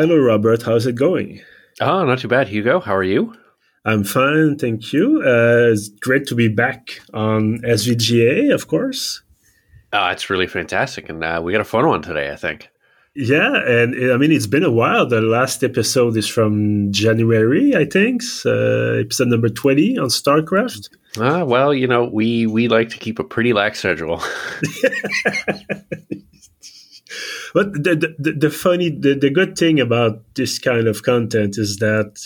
Hello, Robert. How's it going? Oh, not too bad, Hugo. How are you? I'm fine, thank you. Uh, it's great to be back on SVGA, of course. Uh, it's really fantastic, and uh, we got a fun one today, I think. Yeah, and I mean it's been a while. The last episode is from January, I think, uh, episode number twenty on StarCraft. Uh, well, you know, we we like to keep a pretty lax schedule. but the, the the funny the, the good thing about this kind of content is that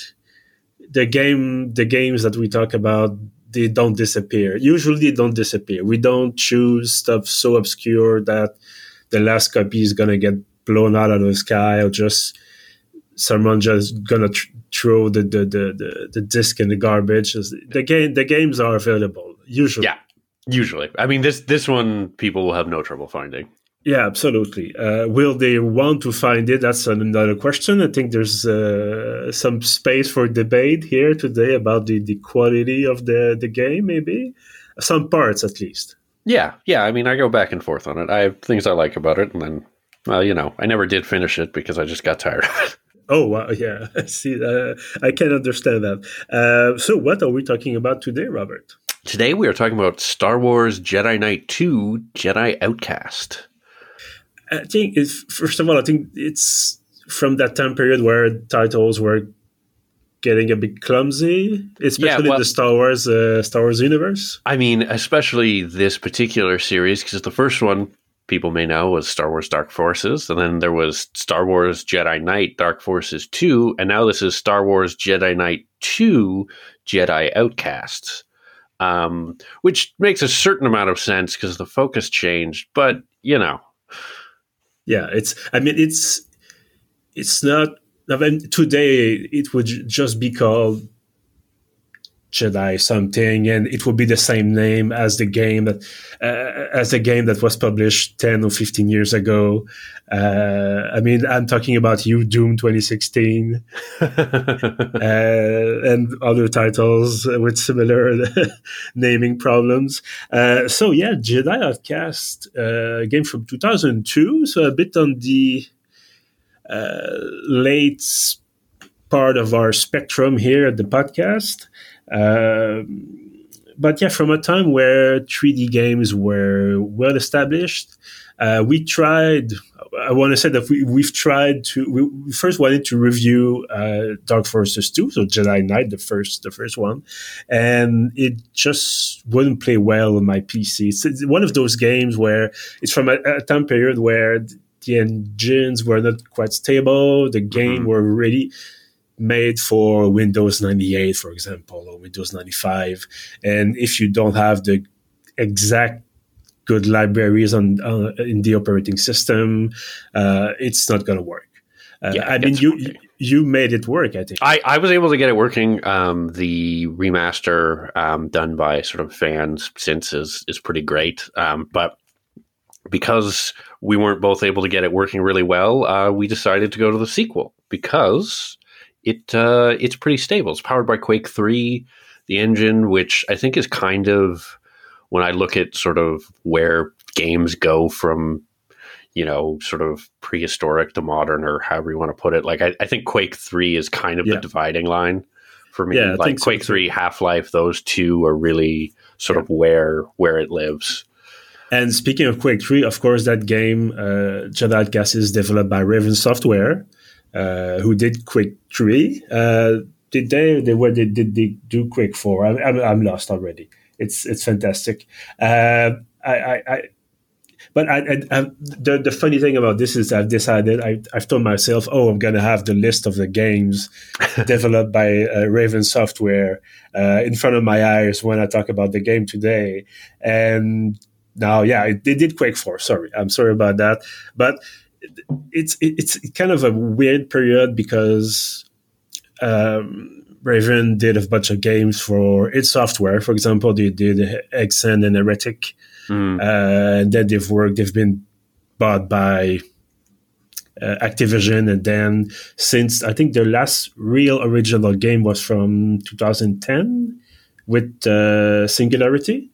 the game the games that we talk about they don't disappear. Usually, they don't disappear. We don't choose stuff so obscure that the last copy is gonna get blown out of the sky or just someone just gonna tr- throw the, the, the, the, the disc in the garbage. The game the games are available usually. Yeah, usually. I mean this this one people will have no trouble finding. Yeah, absolutely. Uh, will they want to find it? That's another question. I think there's uh, some space for debate here today about the, the quality of the, the game, maybe some parts at least. Yeah, yeah. I mean, I go back and forth on it. I have things I like about it, and then well, you know, I never did finish it because I just got tired of it. Oh wow, yeah. See, uh, I can understand that. Uh, so, what are we talking about today, Robert? Today we are talking about Star Wars Jedi Knight Two: Jedi Outcast. I think it's first of all, I think it's from that time period where titles were getting a bit clumsy, especially yeah, well, the Star Wars uh, Star Wars universe. I mean, especially this particular series because the first one people may know was Star Wars Dark Forces, and then there was Star Wars Jedi Knight Dark Forces 2, and now this is Star Wars Jedi Knight 2 Jedi Outcasts. Um, which makes a certain amount of sense because the focus changed, but you know. Yeah, it's I mean it's it's not I mean today it would just be called Jedi something, and it will be the same name as the game that uh, as the game that was published ten or fifteen years ago. Uh, I mean, I'm talking about you, Doom 2016, uh, and other titles with similar naming problems. Uh, so yeah, Jedi Outcast, uh, game from 2002, so a bit on the uh, late part of our spectrum here at the podcast. Um, but yeah, from a time where 3D games were well established, uh, we tried. I want to say that we, we've tried to. We first wanted to review uh, Dark Forces 2, so Jedi Knight, the first, the first one, and it just wouldn't play well on my PC. It's, it's one of those games where it's from a, a, time period where the engines were not quite stable. The game mm-hmm. were really made for Windows 98, for example, or Windows 95. And if you don't have the exact good libraries on uh, in the operating system, uh, it's not going to work. Uh, yeah, I mean, you, you made it work. I think I, I was able to get it working. Um, the remaster um, done by sort of fans since is is pretty great. Um, but because we weren't both able to get it working really well, uh, we decided to go to the sequel because it uh, it's pretty stable. It's powered by Quake Three, the engine, which I think is kind of when I look at sort of where games go from you know sort of prehistoric to modern or however you want to put it. Like I, I think Quake Three is kind of yeah. the dividing line for me. Yeah, like Quake so Three, Half Life, those two are really sort yeah. of where where it lives. And speaking of Quake 3, of course, that game, uh, Jedi Outcast, is developed by Raven Software, who did Quake Three. Uh, did they? They were did, did they do Quake Four? I'm, I'm, I'm lost already. It's it's fantastic. Uh, I, I, I but I, I, I, the, the funny thing about this is I've decided I, have told myself, oh, I'm gonna have the list of the games developed by uh, Raven Software uh, in front of my eyes when I talk about the game today. And now, yeah, they did Quake Four. Sorry, I'm sorry about that, but it's it's kind of a weird period because um, Raven did a bunch of games for id Software. For example, they did Hexen and Heretic, mm. uh, and then they've worked. They've been bought by uh, Activision, and then since I think their last real original game was from 2010 with uh, Singularity.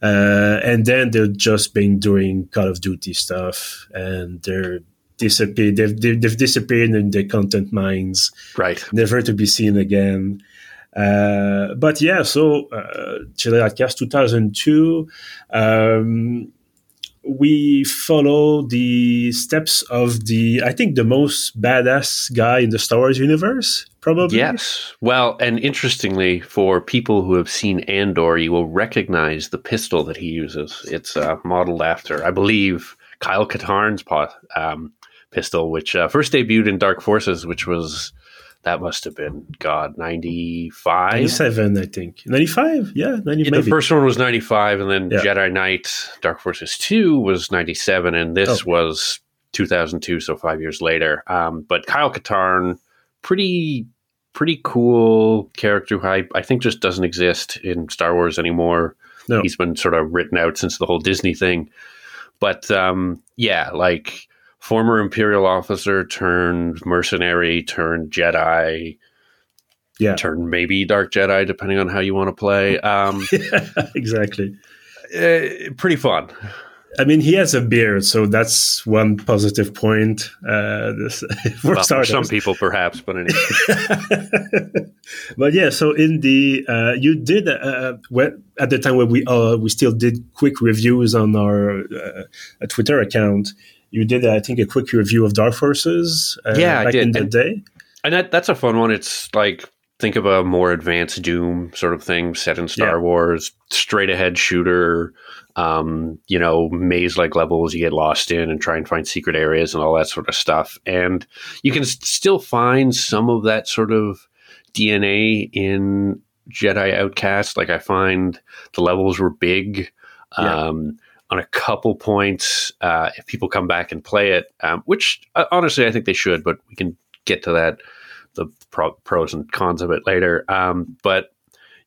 Uh, and then they've just been doing Call of Duty stuff, and they're disappeared. They've, they've, disappeared in the content mines, Right. never to be seen again. Uh, but yeah, so uh, Jedi Outcast 2002, um, we follow the steps of the, I think, the most badass guy in the Star Wars universe, probably. Yes. Well, and interestingly, for people who have seen Andor, you will recognize the pistol that he uses. It's uh, modeled after, I believe, Kyle Katarn's um, pistol, which uh, first debuted in Dark Forces, which was that must have been God ninety five. 97, I think. 95? Yeah, 90, the first one was 95 and then Yeah. jedi knight dark forces 2 was 97 and this Oh. was 2002 so five years later um, but kyle katarn pretty pretty cool character who I, I think just doesn't exist in star wars anymore No. he's been sort of written out since the whole disney thing but um, yeah like former imperial officer turned mercenary turned jedi Yeah. turned maybe dark jedi depending on how you want to play um, exactly. uh, pretty fun. I mean, he has a beard, so that's one positive point. Uh, this, for Well, for some people, perhaps, but anyway. but yeah, so in the uh, you did uh, when, at the time when we uh, we still did quick reviews on our uh, Twitter account. You did, I think, a quick review of Dark Forces. Uh, Yeah, back in the day. and that, that's a fun one. It's like think of a more advanced Doom sort of thing set in Star Yeah. Wars, straight ahead shooter. Um, you know, maze like levels you get lost in and try and find secret areas and all that sort of stuff. And you can still find some of that sort of DNA in Jedi Outcast. Like I find the levels were big. Yeah. Um, on a couple points, uh, if people come back and play it, um, which uh, honestly I think they should, but we can get to that, the pro- pros and cons of it later. Um, but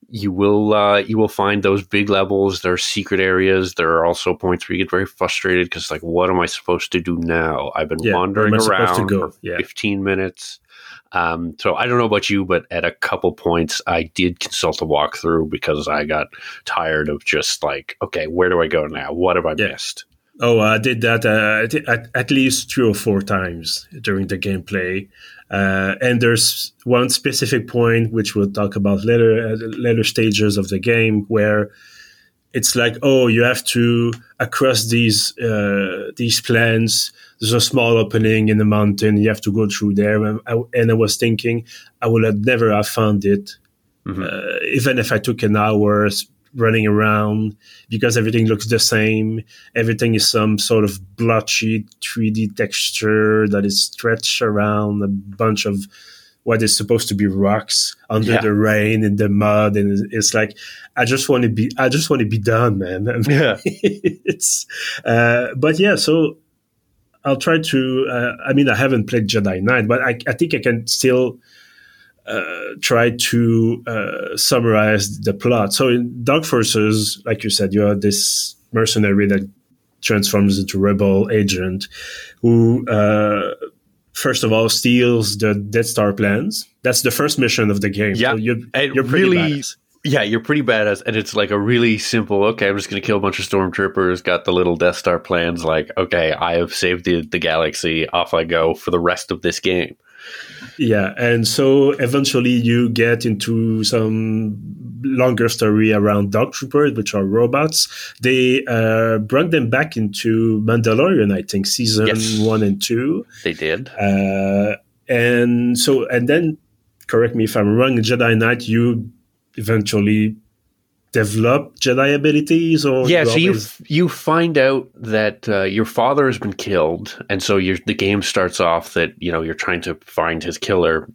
you will uh, you will find those big levels. There are secret areas. There are also points where you get very frustrated because like, what am I supposed to do now? I've been Yeah, wandering am I supposed to around for Yeah. 15 minutes. Um, so I don't know about you, but at a couple points, I did consult a walkthrough because I got tired of just like, okay, where do I go now? What have I Yeah. missed? Oh, I did that uh, at, at, at least three or four times during the gameplay. Uh, and there's one specific point which we'll talk about later, uh, later stages of the game, where it's like, oh, you have to across these uh, these plans. There's a small opening in the mountain. You have to go through there. And I, and I was thinking, I would have never have found it, Mhm. uh, even if I took an hour running around, because everything looks the same. Everything is some sort of blotchy 3D texture that is stretched around a bunch of what is supposed to be rocks under Yeah. the rain and the mud, and it's- like I just want to be, I just want to be done, man. Yeah. it's, uh, but yeah, so I'll try to. Uh, I mean, I haven't played Jedi Knight, but I, I think I can still uh, try to uh, summarize the plot. So in Dark Forces, like you said, you have this mercenary that transforms into rebel agent who. Uh, First of all, steals the Death Star plans. That's the first mission of the game. Yeah. so you're, you're pretty really- badass. Yeah, you're pretty badass, and it's like a really simple. Okay, I'm just going to kill a bunch of stormtroopers. Got the little Death Star plans. Like, okay, I have saved the, the galaxy. Off I go for the rest of this game. Yeah, and so eventually you get into some longer story around Dark Troopers, which are robots. They uh, brought them back into Mandalorian, I think, season Yes. one and two. They did. Uh, and so, and then, correct me if I'm wrong, Jedi Knight, you eventually develop Jedi abilities, or yeah, so you you find out that uh, your father has been killed, and so the game starts off that you know you're trying to find his killer,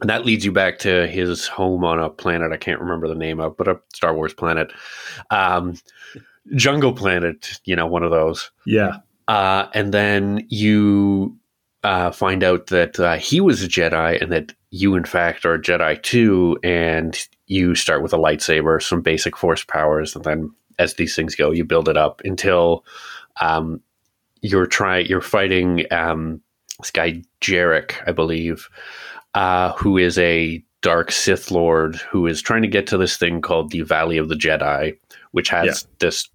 and that leads you back to his home on a planet I can't remember the name of, but a Star Wars planet, um, Jungle Planet, you know, one of those. yeah, Uh, and then you uh, find out that uh, he was a Jedi and that you, in fact, are a Jedi too. And you start with a lightsaber, some basic force powers, and then as these things go, you build it up until um, you're trying. You're fighting um, this guy Jerec, I believe, uh, who is a dark Sith Lord who is trying to get to this thing called the Valley of the Jedi, which has Yeah. this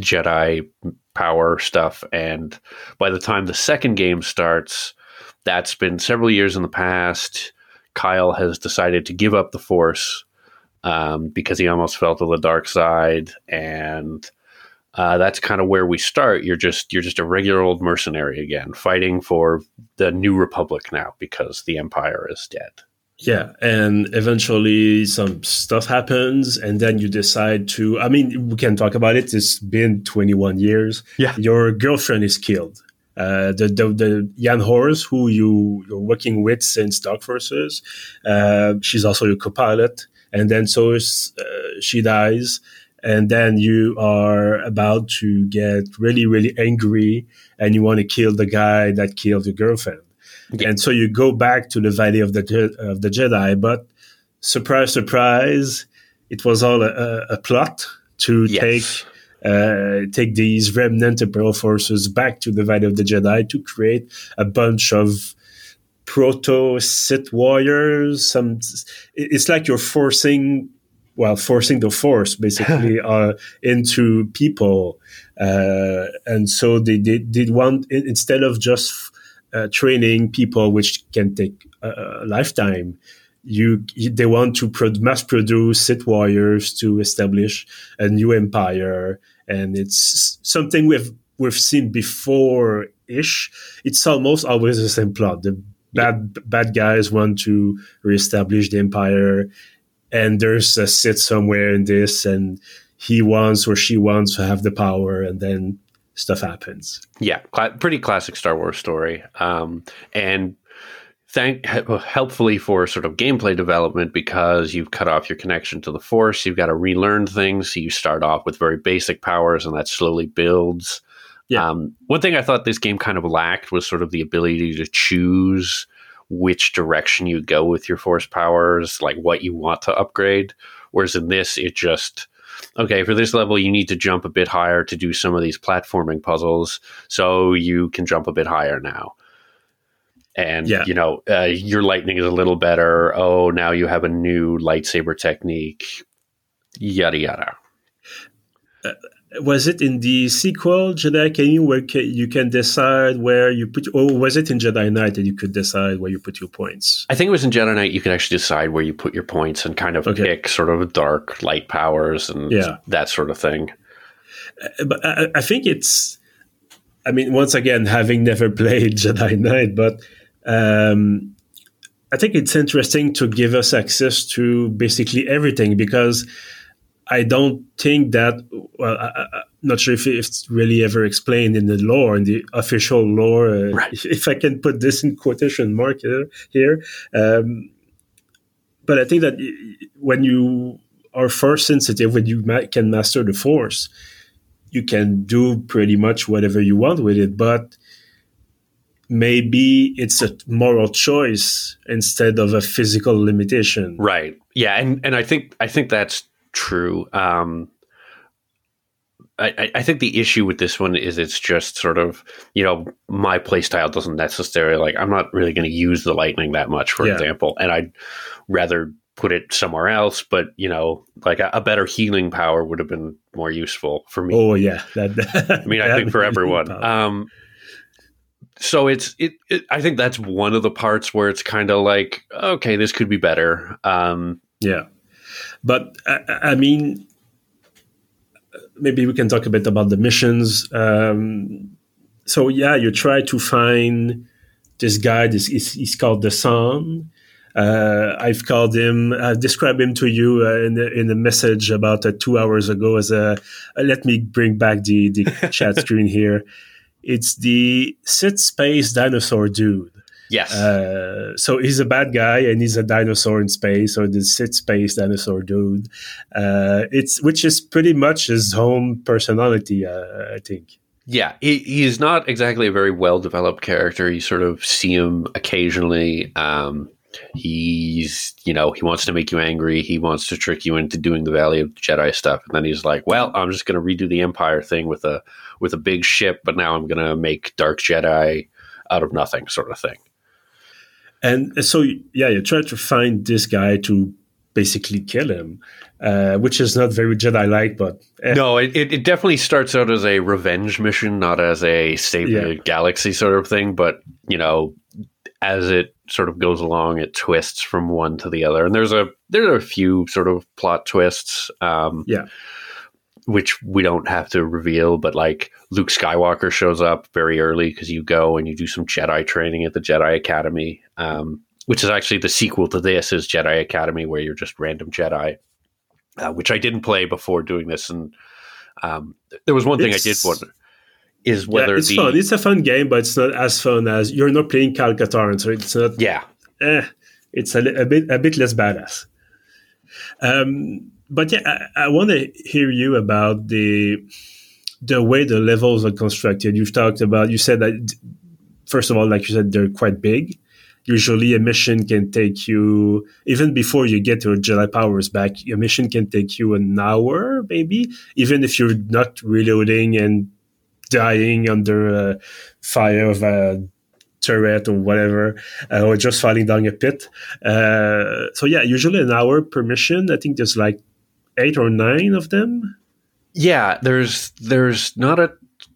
Jedi power stuff. And by the time the second game starts, that's been several years in the past. Kyle has decided to give up the Force um, because he almost fell to the dark side, and uh, that's kind of where we start. You're just you're just a regular old mercenary again, fighting for the New Republic now because the Empire is dead. Yeah, and eventually some stuff happens, and then you decide to. I mean, we can talk about it. It's been 21 years. Yeah, your girlfriend is killed. Uh, the, the the Jan Ors, who you you're working with since Dark Forces, uh, she's also your co-pilot, and then so uh, she dies, and then you are about to get really really angry, and you want to kill the guy that killed your girlfriend. Yeah. And so you go back to the Valley of the of the Jedi, but surprise, surprise, it was all a, a plot to yes. take uh, take these remnant imperial forces back to the Valley of the Jedi to create a bunch of proto Sith warriors. Some it's like you're forcing, well, forcing the Force basically uh, into people, uh, and so they did they, want instead of just uh, training people, which can take a, lifetime. You, they want to pro- mass produce Sith warriors to establish a new empire, and it's something we've we've seen before ish. It's almost always the same plot. The bad bad guys want to reestablish the empire, and there's a Sith somewhere in this, and he wants or she wants to have the power, and then stuff happens. Yeah, cl- pretty classic Star Wars story. Um, and thank helpfully for sort of gameplay development because you've cut off your connection to the Force. You've got to relearn things. So you start off with very basic powers, and that slowly builds. Yeah. Um, one thing I thought this game kind of lacked was sort of the ability to choose which direction you go with your force powers, like what you want to upgrade. Whereas in this, it just okay, for this level, you need to jump a bit higher to do some of these platforming puzzles. So you can jump a bit higher now. And, yeah. you know, uh, your lightning is a little better. Oh, now you have a new lightsaber technique, yada, yada. Was it in the sequel Jedi Academy where you can decide where you put, or was it in Jedi Knight that you could decide where you put your points? I think it was in Jedi Knight you could actually decide where you put your points and kind of okay. pick sort of dark light powers and yeah. that sort of thing. Uh, but I, I, think it's, I mean, once again, having never played Jedi Knight, but um, I think it's interesting to give us access to basically everything because I don't think that. Well, I, am not sure if it's really ever explained in the lore, in the official lore. Uh, right. if, if, I can put this in quotation mark here, here. Um, but I think that when you are force sensitive, when you ma- can master the force, you can do pretty much whatever you want with it. But maybe it's a moral choice instead of a physical limitation. Right. Yeah, and and I think I think that's true. Um, I, I, think the issue with this one is it's just sort of you know my playstyle doesn't necessarily like I'm not really going to use the lightning that much, for yeah. example, and I'd rather put it somewhere else. But you know, like a, a, better healing power would have been more useful for me. Oh yeah, that, that, I mean, I think for everyone. Um, so it's it, it, I think that's one of the parts where it's kind of like okay, this could be better. Um, yeah but I, I, mean, maybe we can talk a bit about the missions. Um, so yeah, you try to find this guy. This is he's called Desann. Uh, I've called him. I've described him to you uh, in the, in a message about uh, two hours ago. As a uh, let me bring back the the chat screen here. It's the Sith Space Dinosaur dude. Yes. Uh, so he's a bad guy and he's a dinosaur in space or the Sith space dinosaur dude. Uh, it's which is pretty much his home personality, uh, I think. Yeah, he, he's not exactly a very well developed character. You sort of see him occasionally. Um, he's, you know, he wants to make you angry. He wants to trick you into doing the Valley of the Jedi stuff, and then he's like, "Well, I'm just going to redo the Empire thing with a with a big ship, but now I'm going to make Dark Jedi out of nothing, sort of thing." And so, yeah, you try to find this guy to basically kill him, uh, which is not very Jedi like. But eh. no, it, it definitely starts out as a revenge mission, not as a save yeah. the galaxy sort of thing. But you know, as it sort of goes along, it twists from one to the other, and there's a there are a few sort of plot twists. Um, yeah. Which we don't have to reveal, but like Luke Skywalker shows up very early because you go and you do some Jedi training at the Jedi Academy. Um, which is actually the sequel to this is Jedi Academy, where you're just random Jedi, uh, which I didn't play before doing this. And um, there was one thing it's, I did wonder is whether yeah, it's the, fun. It's a fun game, but it's not as fun as you're not playing Kyle Katarn, so it's not. Yeah, eh, it's a, a, bit a bit less badass. Um, but yeah, I, I want to hear you about the the way the levels are constructed. You've talked about. You said that first of all, like you said, they're quite big usually a mission can take you even before you get your Jedi powers back. A mission can take you an hour, maybe, even if you're not reloading and dying under a fire of a turret or whatever, uh, or just falling down a pit. Uh, so yeah, usually an hour per mission. I think there's like eight or nine of them. Yeah, there's there's not a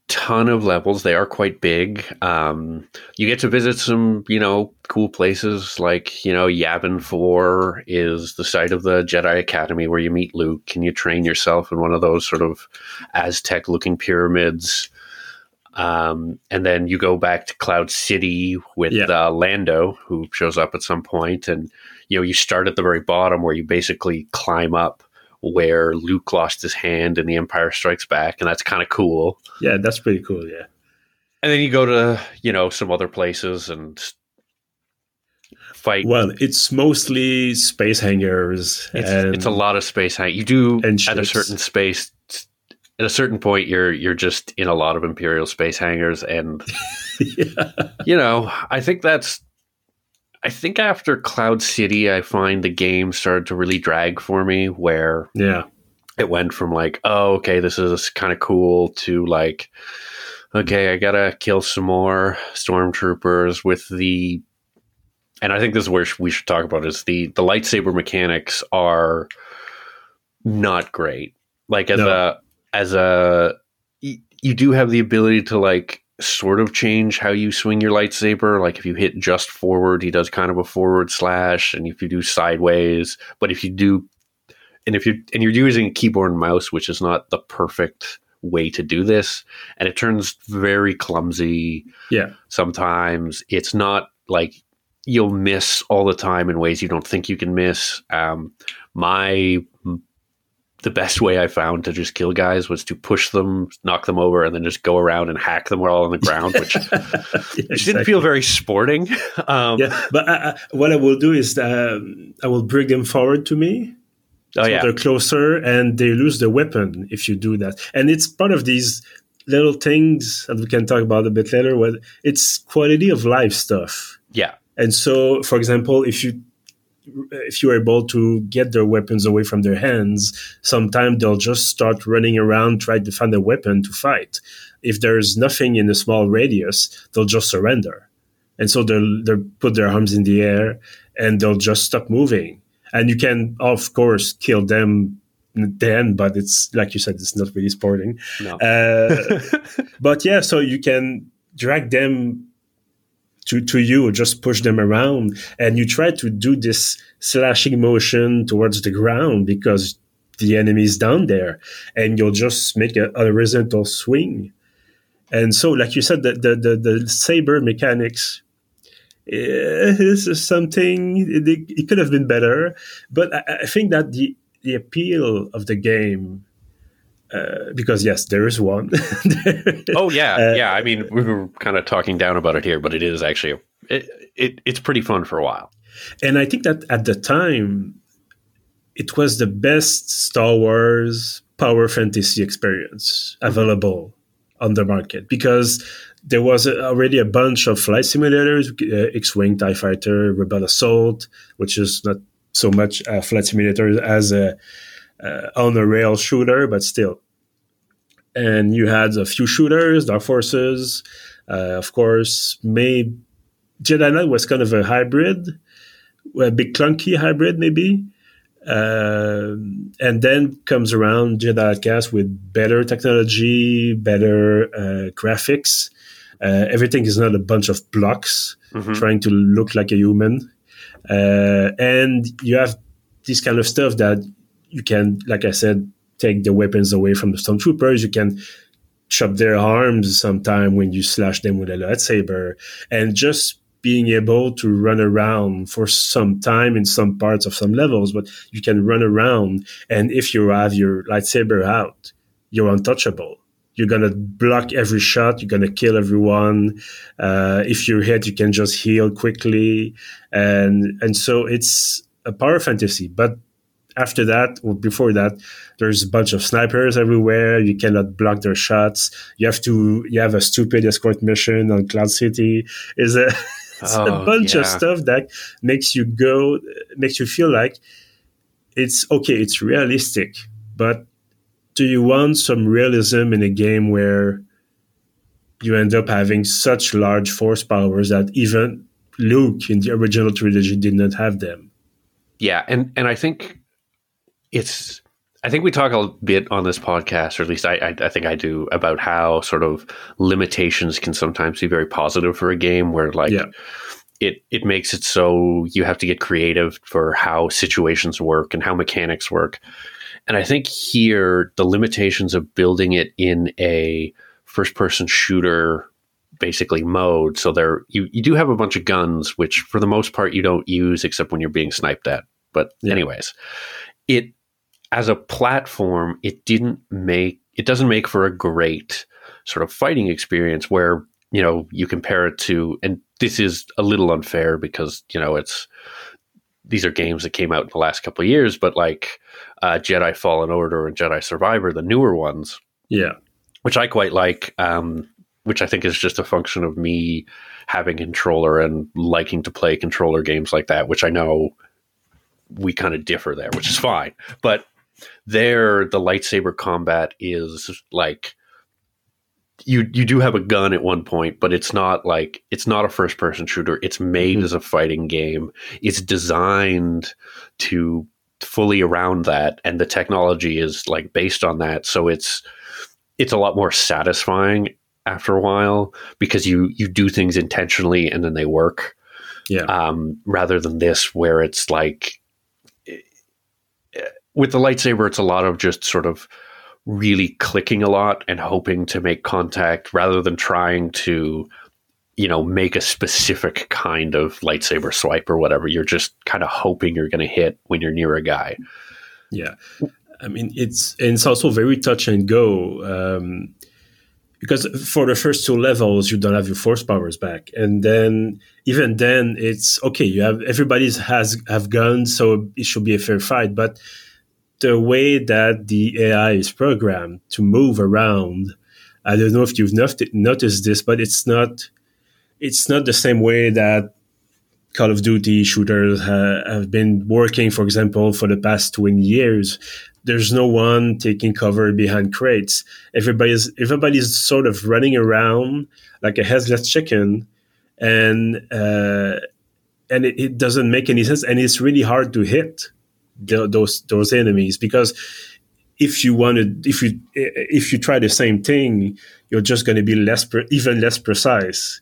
ton of levels. They are quite big. Um, you get to visit some, you know, cool places like, you know, Yavin 4 is the site of the Jedi Academy where you meet Luke and you train yourself in one of those sort of Aztec looking pyramids. Um, and then you go back to Cloud City with yeah. uh, Lando, who shows up at some point, and you know you start at the very bottom where you basically climb up where Luke lost his hand in The Empire Strikes Back, and that's kind of cool. Yeah, that's pretty cool. Yeah. And then you go to you know some other places and fight. Well, it's mostly space hangars. It's, it's a lot of space hang. You do at a certain space. At a certain point, you're you're just in a lot of Imperial space hangars, and yeah. you know, I think that's I think after Cloud City, I find the game started to really drag for me. Where yeah, it went from like, oh, okay, this is kind of cool to like, okay, I gotta kill some more stormtroopers with the. And I think this is where we should talk about is the the lightsaber mechanics are not great. Like as no. a as a you do have the ability to like sort of change how you swing your lightsaber. Like if you hit just forward, he does kind of a forward slash, and if you do sideways, but if you do, and if you and you're using a keyboard and mouse, which is not the perfect way to do this, and it turns very clumsy. Yeah, sometimes it's not like you'll miss all the time in ways you don't think you can miss. Um, my the best way I found to just kill guys was to push them, knock them over, and then just go around and hack them all on the ground, which, yeah, which exactly. didn't feel very sporting. Um, yeah, but I, I, what I will do is um, I will bring them forward to me. Oh, so yeah. they're closer and they lose the weapon if you do that. And it's part of these little things that we can talk about a bit later. Where it's quality of life stuff. Yeah. And so, for example, if you if you're able to get their weapons away from their hands, sometimes they'll just start running around, try to find a weapon to fight. If there's nothing in a small radius, they'll just surrender. And so they'll, they'll put their arms in the air and they'll just stop moving. And you can, of course, kill them then, but it's like you said, it's not really sporting. No. Uh, but yeah, so you can drag them to, to you, just push them around. And you try to do this slashing motion towards the ground because the enemy is down there and you'll just make a, a horizontal swing. And so, like you said, the, the, the, the saber mechanics eh, is something, it, it, could have been better. But I, I think that the, the appeal of the game uh, because yes, there is one. oh yeah, uh, yeah. I mean, we were kind of talking down about it here, but it is actually a, it, it, it's pretty fun for a while. And I think that at the time, it was the best Star Wars power fantasy experience available on the market because there was already a bunch of flight simulators: uh, X-wing, Tie Fighter, Rebel Assault, which is not so much a flight simulator as a uh, on a rail shooter, but still. And you had a few shooters, Dark Forces, uh, of course. Maybe Jedi Knight was kind of a hybrid, a big clunky hybrid, maybe. Uh, and then comes around Jedi Outcast with better technology, better uh, graphics. Uh, everything is not a bunch of blocks mm-hmm. trying to look like a human. Uh, and you have this kind of stuff that you can, like I said, take the weapons away from the stormtroopers. You can chop their arms sometime when you slash them with a lightsaber, and just being able to run around for some time in some parts of some levels, but you can run around, and if you have your lightsaber out, you're untouchable. You're gonna block every shot. You're gonna kill everyone. Uh, if you're hit, you can just heal quickly, and and so it's a power fantasy. But after that or before that there's a bunch of snipers everywhere you cannot block their shots you have to you have a stupid escort mission on cloud city is a, oh, a bunch yeah. of stuff that makes you go makes you feel like it's okay it's realistic but do you want some realism in a game where you end up having such large force powers that even Luke in the original trilogy did not have them. Yeah, and and I think it's I think we talk a bit on this podcast, or at least I, I, I, think I do, about how sort of limitations can sometimes be very positive for a game where like yeah. it it makes it so you have to get creative for how situations work and how mechanics work. And I think here the limitations of building it in a first person shooter basically mode. So there you, you do have a bunch of guns, which for the most part you don't use except when you're being sniped at. But yeah. anyways, it as a platform, it didn't make it doesn't make for a great sort of fighting experience where you know you compare it to and this is a little unfair because you know it's these are games that came out in the last couple of years but like uh, jedi fallen order and jedi survivor the newer ones yeah. which i quite like um, which i think is just a function of me having controller and liking to play controller games like that which i know we kind of differ there which is fine. But there the lightsaber combat is like you you do have a gun at one point, but it's not like it's not a first person shooter. It's made mm-hmm. as a fighting game. It's designed to fully around that and the technology is like based on that. So it's it's a lot more satisfying after a while because you you do things intentionally and then they work. Yeah. Um, rather than this where it's like with the lightsaber, it's a lot of just sort of really clicking a lot and hoping to make contact rather than trying to, you know, make a specific kind of lightsaber swipe or whatever. You're just kind of hoping you're going to hit when you're near a guy. Yeah. I mean, it's it's also very touch and go. Um, because for the first two levels you don't have your force powers back and then even then it's okay you have everybody has have guns so it should be a fair fight but the way that the AI is programmed to move around, I don't know if you've noticed this, but it's not it's not the same way that Call of Duty shooters ha- have been working, for example, for the past 20 years. There's no one taking cover behind crates. Everybody's everybody's sort of running around like a headless chicken, and uh, and it, it doesn't make any sense, and it's really hard to hit the, those those enemies because if you wanted if you if you try the same thing you're just going to be less even less precise.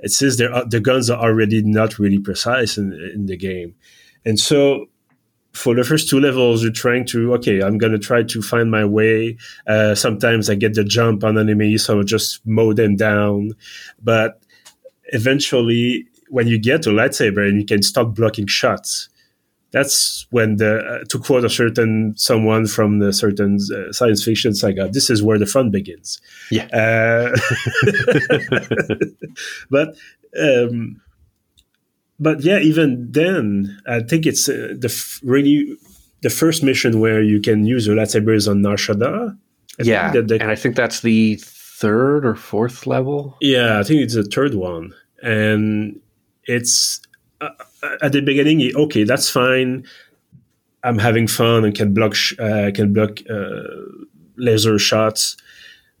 It says there the guns are already not really precise in, in the game. And so for the first two levels you're trying to okay i'm going to try to find my way. Uh, sometimes i get the jump on enemies so i just mow them down. But eventually when you get to lightsaber and you can start blocking shots that's when the uh, to quote a certain someone from the certain uh, science fiction saga this is where the fun begins. Yeah. Uh, but um, but yeah even then i think it's uh, the f- really the first mission where you can use your is on Nar Shaddaa yeah the, and i think that's the third or fourth level. Yeah i think it's the third one. And it's uh, at the beginning, okay, that's fine. I'm having fun and can block sh- uh, can block uh, laser shots.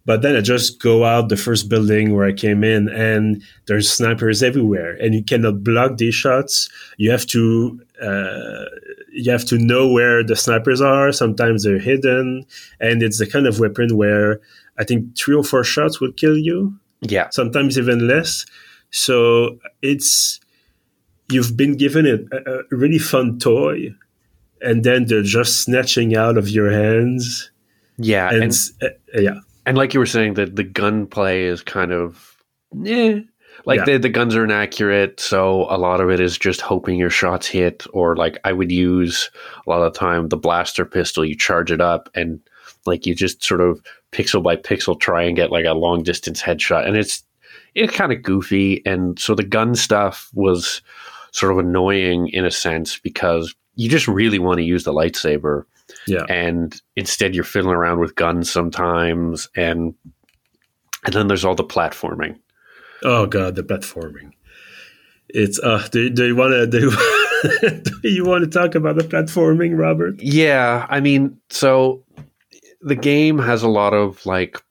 But then I just go out the first building where I came in, and there's snipers everywhere, and you cannot block these shots. You have to uh, you have to know where the snipers are. Sometimes they're hidden, and it's the kind of weapon where I think three or four shots will kill you. Yeah. Sometimes even less. So it's you've been given a, a really fun toy, and then they're just snatching out of your hands. Yeah, and, and, uh, yeah, and like you were saying, that the gunplay is kind of, yeah, like Yeah. the the guns are inaccurate, so a lot of it is just hoping your shots hit. Or like I would use a lot of the time the blaster pistol. You charge it up, and like you just sort of pixel by pixel try and get like a long distance headshot, and it's it's kind of goofy. And so the gun stuff was sort of annoying in a sense because you just really want to use the lightsaber. Yeah, and instead you're fiddling around with guns sometimes. And and then there's all the platforming. Oh god, the platforming. It's uh do, do you wanna do, do you wanna talk about the platforming, Robert? yeah i mean so the game has a lot of like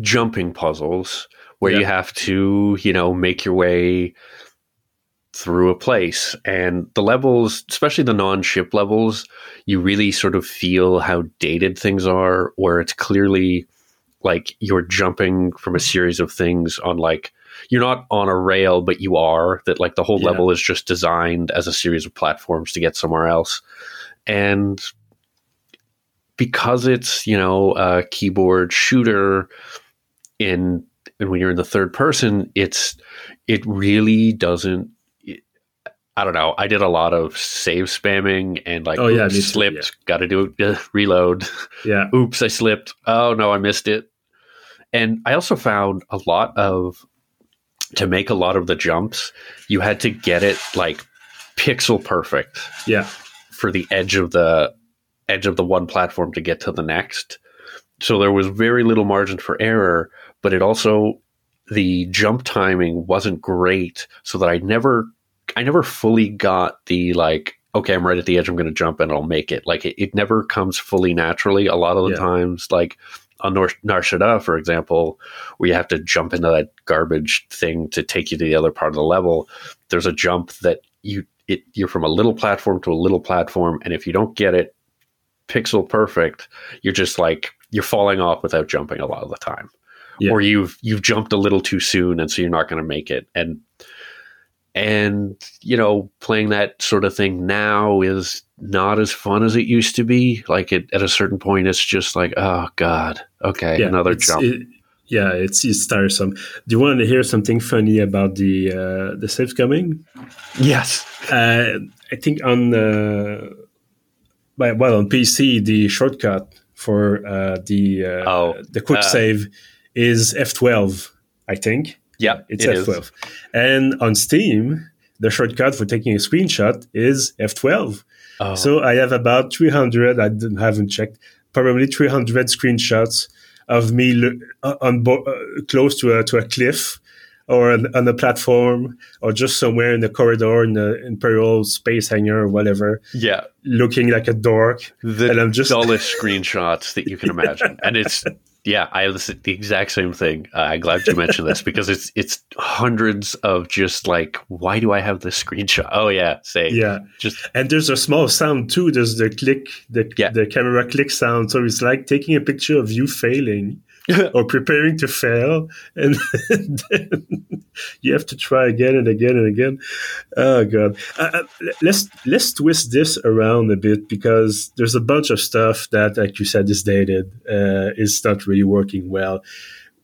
jumping puzzles where you have to you know make your way through a place and the levels especially the non-ship levels you really sort of feel how dated things are where it's clearly like you're jumping from a series of things on like you're not on a rail but you are that like the whole Yeah. level is just designed as a series of platforms to get somewhere else and because it's you know a keyboard shooter in and when you're in the third person it's it really doesn't I don't know. I did a lot of save spamming and like, Oh, yeah, oops, too, slipped. yeah. Got to do uh, reload. Yeah. Oops, I slipped. Oh no, I missed it. And I also found a lot of to make a lot of the jumps, you had to get it like pixel perfect Yeah. for the edge of the edge of the one platform to get to the next. So there was very little margin for error, but it also the jump timing wasn't great so that I never I never fully got the like okay, I'm right at the edge, I'm going to jump and I'll make it. Like it, it never comes fully naturally a lot of the Yeah. times like on Nar- Nar Shaddaa, for example, where you have to jump into that garbage thing to take you to the other part of the level. There's a jump that you it you're from a little platform to a little platform, and if you don't get it pixel perfect, you're just like you're falling off without jumping a lot of the time, Yeah. or you've you've jumped a little too soon, and so you're not going to make it. And and you know, playing that sort of thing now is not as fun as it used to be. Like it, at a certain point, it's just like, oh god, okay, Yeah. another it's- jump. it- yeah, it's it's tiresome. Do you want to hear something funny about the uh, the saves coming? yes, Uh, I think on uh, well well, on PC the shortcut for uh, the uh, Oh, the quick uh, save is F12. I think yeah, it's it is. F12, and on Steam the shortcut for taking a screenshot is F12. Oh, So I have about 300. I didn't, haven't checked. Probably 300 screenshots of me lo- uh, on bo- uh, close to a to a cliff, or on, on a platform, or just somewhere in the corridor in the Imperial space hangar or whatever, yeah, looking like a dork. the And I'm just dullest screenshots that you can imagine, and it's yeah, I the the exact same thing. Uh, I'm glad you mentioned this because it's it's hundreds of just like, why do I have this screenshot? Oh yeah, say yeah. just And there's a small sound too. There's the click, the Yeah. the camera click sound. So it's like taking a picture of you failing. or preparing to fail, and then you have to try again and again and again. Oh god! Uh, uh, let's let's twist this around a bit because there's a bunch of stuff that, like you said, is dated. Uh, is not really working well.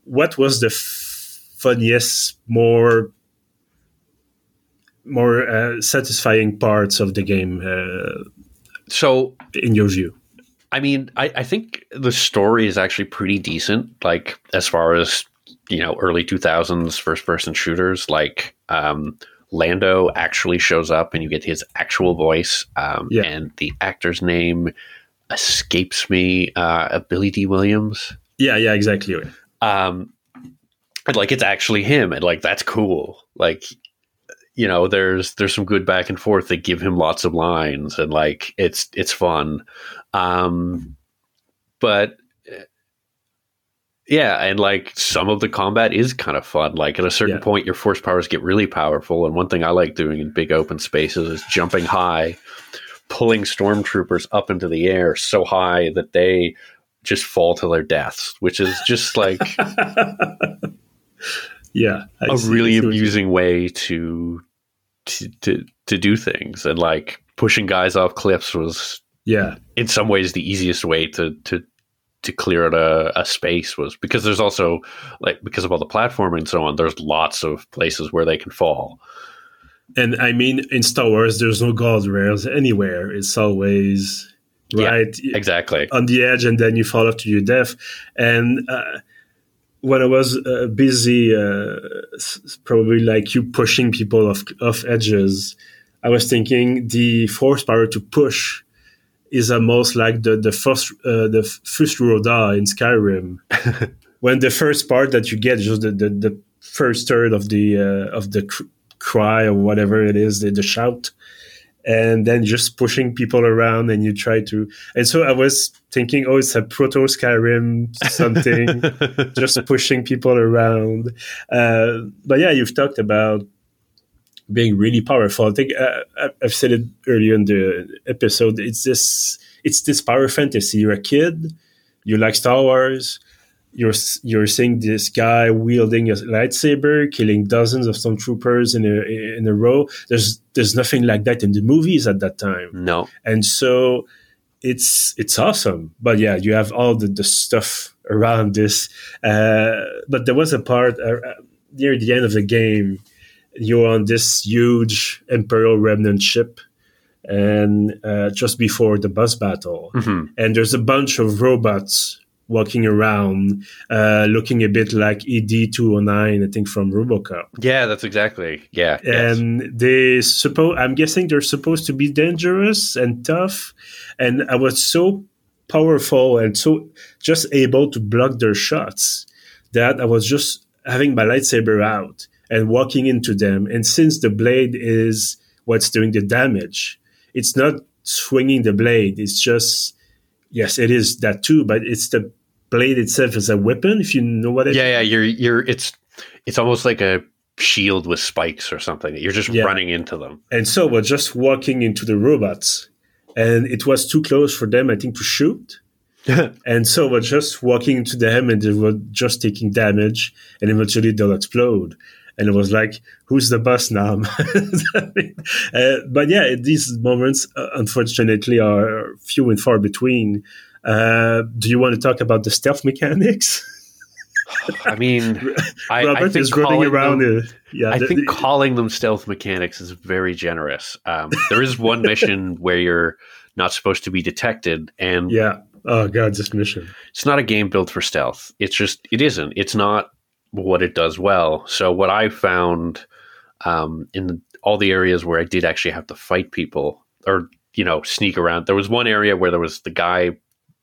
What was the f- funniest, more more uh, satisfying parts of the game uh, so in your view? I mean, I, I think the story is actually pretty decent. Like as far as you know, early two thousands first person shooters. Like um, Lando actually shows up, and you get his actual voice. Um, Yeah. And the actor's name escapes me. Uh, Billy Dee Williams. Yeah, yeah, exactly. Um, and like it's actually him, and like that's cool. Like you know, there's there's some good back and forth. They give him lots of lines, and like it's it's fun. Um, but yeah, and like some of the combat is kind of fun. Like at a certain Yeah. point, your force powers get really powerful, and one thing I like doing in big open spaces is jumping high, pulling stormtroopers up into the air so high that they just fall to their deaths, which is just like yeah, I a see- really I see what you- amusing way to, to to to do things. And like pushing guys off cliffs was Yeah, in some ways the easiest way to to to clear out a, a space was because there's also like because of all the platforming and so on there's lots of places where they can fall and I mean in Star Wars, there's no guardrails anywhere. It's always Yeah. right. exactly on the edge and then you fall off to your death. And uh, when I was uh, busy, uh, probably like you pushing people off off edges, I was thinking the force power to push is almost like the the first uh, the Fus Ro Dah in Skyrim. when the first part that you get just the, the, the first third of the uh, of the cr- cry or whatever it is, the, the shout, and then just pushing people around and you try to. And so I was thinking, oh, it's a proto Skyrim something, just pushing people around. Uh, but yeah, you've talked about being really powerful. I think uh, I- I've said it earlier in the episode. It's this, it's this power fantasy. You're a kid, you like Star Wars. You're you're seeing this guy wielding a lightsaber, killing dozens of stormtroopers in a in a row. There's there's nothing like that in the movies at that time no and so it's it's awesome but yeah you have all the, the stuff around this uh, but there was a part uh, uh, near the end of the game you're on this huge imperial remnant ship and uh, just before the boss battle. Mhm. and there's a bunch of robots walking around uh, looking a bit like ed209 i think from robocop. Yeah that's exactly. Yeah yes. and they suppose i'm guessing they're supposed to be dangerous and tough. And i was so powerful and so just able to block their shots that i was just having my lightsaber out and walking into them and since the blade is what's doing the damage it's not swinging the blade it's just yes it is that too but it's the blade itself as a weapon if you know what I mean. yeah yeah you're you're it's it's almost like a shield with spikes or something you're just Yeah. running into them And so we're just walking into the robots, and it was too close for them, I think, to shoot. And so we're just walking into them, and they were just taking damage, and eventually they'll explode. And it was like, who's the boss now? uh, but yeah, these moments, uh, unfortunately, are few and far between. Uh, do you want to talk about the stealth mechanics? i mean I, I Robert think is running calling around. them- uh, yeah, I the- think the- calling them stealth mechanics is very generous. Um, there is one mission where you're not supposed to be detected, and yeah. Oh god, this mission. it's not a game built for stealth. It's just it isn't. It's not what it does well. So what I found um, in all the areas where I did actually have to fight people or you know sneak around, there was one area where there was the guy.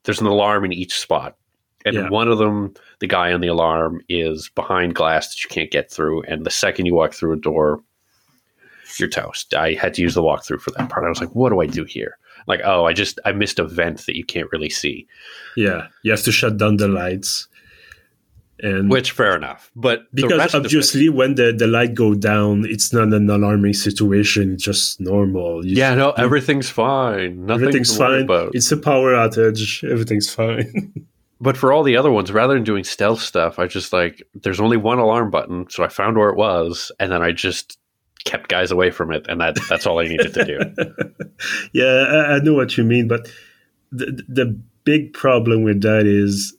There's an alarm in each spot, and Yeah. one of them, the guy on the alarm, is behind glass that you can't get through. And the second you walk through a door, you're toast. I had to use the walkthrough for that part. I was like, what do I do here? Like, oh, I just I missed a vent that you can't really see. Yeah, you have to shut down the lights, and Which fair enough, but because rest of it- obviously when the, the light go down, it's not an alarming situation; it's just normal. You- yeah, no, everything's fine. Nothing everything's to worry fine. About. It's a power outage. Everything's fine. But for all the other ones, rather than doing stealth stuff, I just like there's only one alarm button, so I found where it was, and then I just kept guys away from it, and that that's all I needed to do. yeah, I, I know what you mean, but the the big problem with that is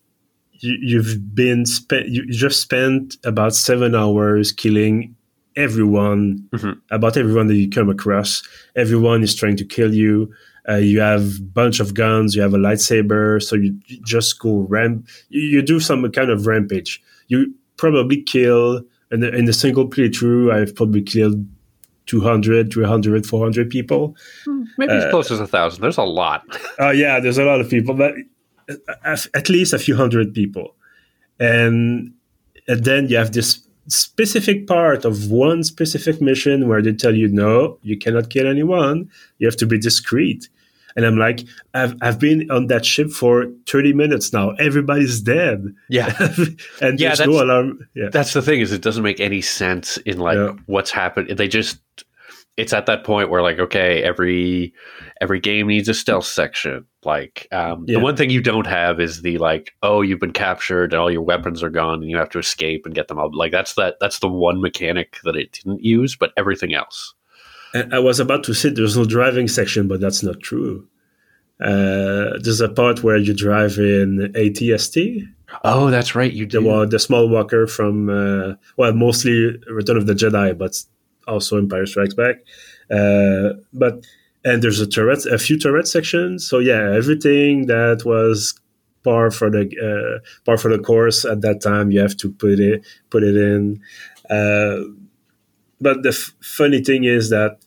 you, you've been spent. You just spent about seven hours killing everyone, Mhm. about everyone that you come across. Everyone is trying to kill you. Uh, you have bunch of guns. You have a lightsaber, so you, you just go ramp. You, you do some kind of rampage. You probably kill in the, in the single playthrough. I've probably killed 200, 300, 400 people. Maybe as close as a thousand. There's a lot. Oh yeah, there's a lot of people, but at least a few hundred people, and, and then you have this specific part of one specific mission where they tell you no, you cannot kill anyone. You have to be discreet. And I'm like, I've I've been on that ship for 30 minutes now. Everybody's dead, Yeah, and Yeah, there's that's- no alarm. Yeah, that's the thing is it doesn't make any sense in like Yeah. what's happened. They just it's at that point where like okay every every game needs a stealth section. Like um, Yeah. the one thing you don't have is the like oh you've been captured and all your weapons are gone and you have to escape and get them out like that's that that's the one mechanic that it didn't use but everything else. And I was about to say there's no driving section, but that's not true. Uh, there's a part where you drive in ATST, oh that's right you the do. wa- the small walker from uh, well, mostly Return of the Jedi, but also Empire Strikes Back. Uh, but and there's a turret, a few turret sections. So yeah, everything that was par for the uh, par for the course at that time, you have to put it put it in. Uh, but the f- funny thing is that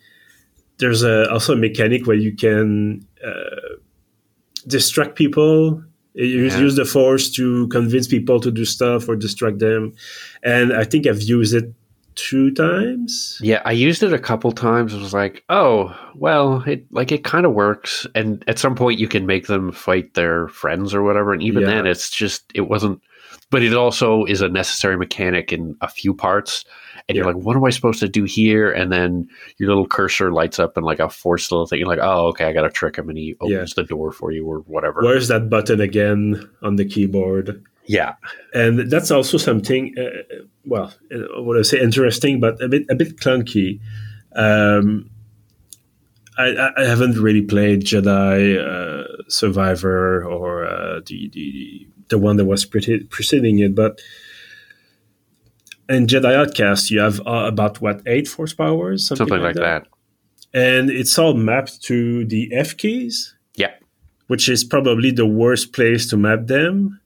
there's a, also a mechanic where you can uh, distract people use, Yeah. use the force to convince people to do stuff or distract them and i think i've used it two times Yeah, I used it a couple times. I was like, oh, well, it like it kind of works. And at some point, you can make them fight their friends or whatever. And even Yeah. then, it's just it wasn't. But it also is a necessary mechanic in a few parts. And you're like, what am I supposed to do here? And then your little cursor lights up and like a force little thing. You're like, oh, okay, I got to trick him, and he opens the door for you or whatever. where's that button again on the keyboard Yeah, and that's also something uh, well uh, what i say interesting but a bit a bit clunky um, I, I- haven't really played Jedi uh, Survivor or uh, the, the the one that was pre- preceding it, but in Jedi Outcast you have uh, about what eight force powers, something, something like that. and it's all mapped to the F keys, Yeah. which is probably the worst place to map them.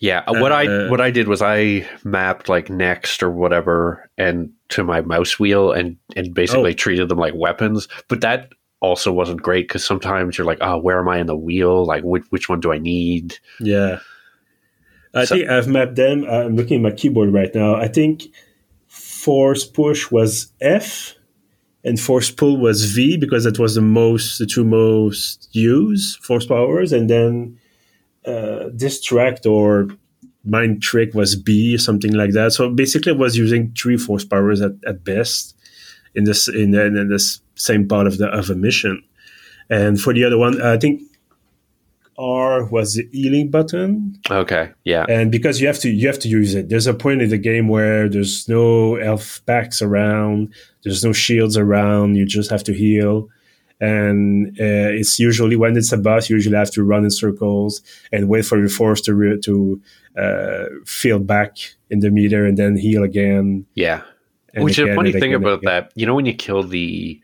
Yeah, uh, what I Uh, what I did was I mapped like next or whatever and to my mouse wheel and and basically Oh. treated them like weapons. But that also wasn't great because sometimes you're like, oh, where am I in the wheel? Like, which which one do I need? Yeah. I So- think I've mapped them. I'm looking at my keyboard right now. I think force push was F and force pull was V because that was the most, the two most used force powers. And then uh, distract or mind trick was B, something like that. So basically, I was using three force powers at, at best in this in, in this same part of the of a mission. And for the other one, I think R was the healing button, Okay, yeah, and because you have to you have to use it. There's a point in the game where there's no elf packs around, there's no shields around. You just have to heal, and uh, it's usually when it's a boss, you usually have to run in circles and wait for your force to re- to uh, fill back in the meter and then heal again. yeah. Which is a funny thing about again. that, you know, when you kill the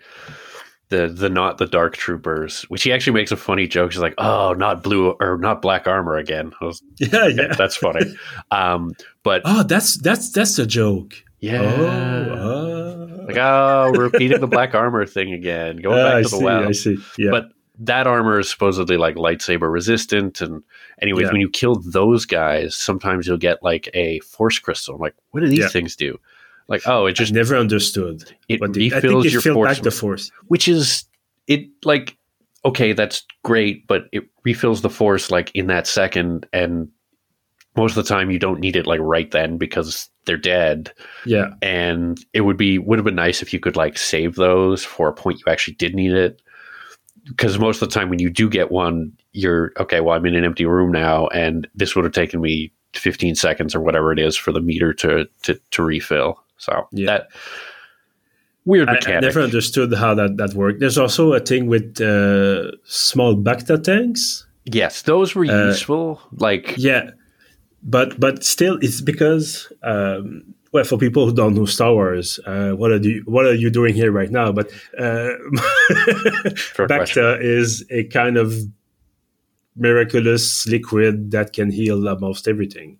the the not the dark troopers, which he actually makes a funny joke. He's like, "Oh, not blue or not black armor again." Was, Yeah, yeah. That's funny. um, but Oh, that's that's that's a joke. yeah, Oh, oh. Like oh, repeating the black armor thing again. Going Ah, back I to the see. well. I see. Yeah. But that armor is supposedly like lightsaber resistant, and anyways, Yeah. when you kill those guys, sometimes you'll get like a force crystal. I'm like, what do these Yeah. things do? Like, oh, it just just never understood. it But the, I refills it your force, back the force. which is it like okay, that's great, but it refills the force like in that second, and most of the time you don't need it like right then because they're dead. Yeah. and it would be would have been nice if you could like save those for a point you actually did need it because most of the time when you do get one you're okay well i'm in an empty room now and this would have taken me 15 seconds or whatever it is for the meter to to, to refill so Yeah. that weird I, I never understood how that, that worked. There's also a thing with uh, small Bacta tanks. yes those were Uh, useful like Yeah, but but still, it's because um, well, for people who don't know Star Wars, uh, what are you what are you doing here right now? But uh, Bacta is a kind of miraculous liquid that can heal almost everything.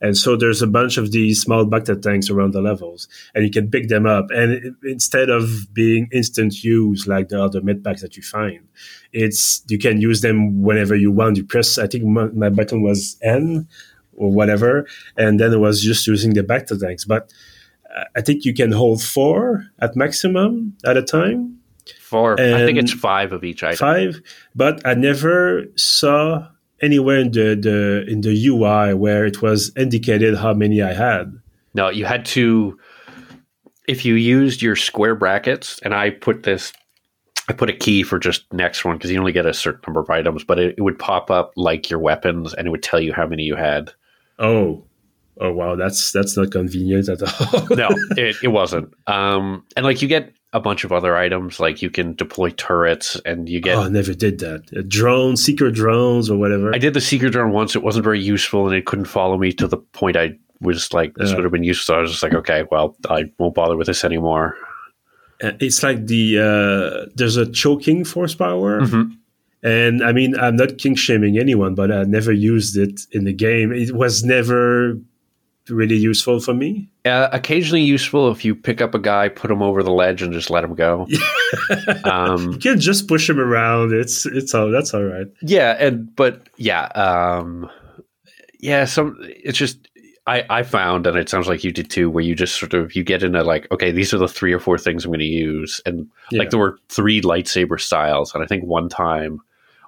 And so there's a bunch of these small Bacta tanks around the levels, and you can pick them up. And instead of being instant use like the other med packs that you find, it's you can use them whenever you want. You press, I think my, my button was N or whatever, and then it was just using the Bacta tanks. But uh, I think you can hold four at maximum at a time four i think it's five of each item five, but I never saw anywhere in the, the in the UI where it was indicated how many I had. no you had to if you used your square brackets, and I put this, I put a key for just next one because you only get a certain number of items, but it, it would pop up like your weapons, and it would tell you how many you had. Oh, oh wow, that's that's not convenient at all. no, it, it wasn't. Um, and like you get a bunch of other items, like you can deploy turrets, and you get. oh, I never did that. Uh, drones, secret drones, or whatever. I did the secret drone once. It wasn't very useful, and it couldn't follow me to the point I was like, this Yeah. would have been useful. So I was just like, okay, well, I won't bother with this anymore. Uh, it's like the uh, there's a choking force power. Mhm. And I mean, I'm not king shaming anyone, but I never used it in the game. It was never really useful for me. Uh, occasionally useful if you pick up a guy, put him over the ledge, and just let him go. um, You can just push him around. It's it's all that's all right. yeah, and but yeah, um, yeah. Some it's just I I found, and it sounds like you did too, where you just sort of you get into like, okay, these are the three or four things I'm going to use, and Yeah. like there were three lightsaber styles, and I think one time,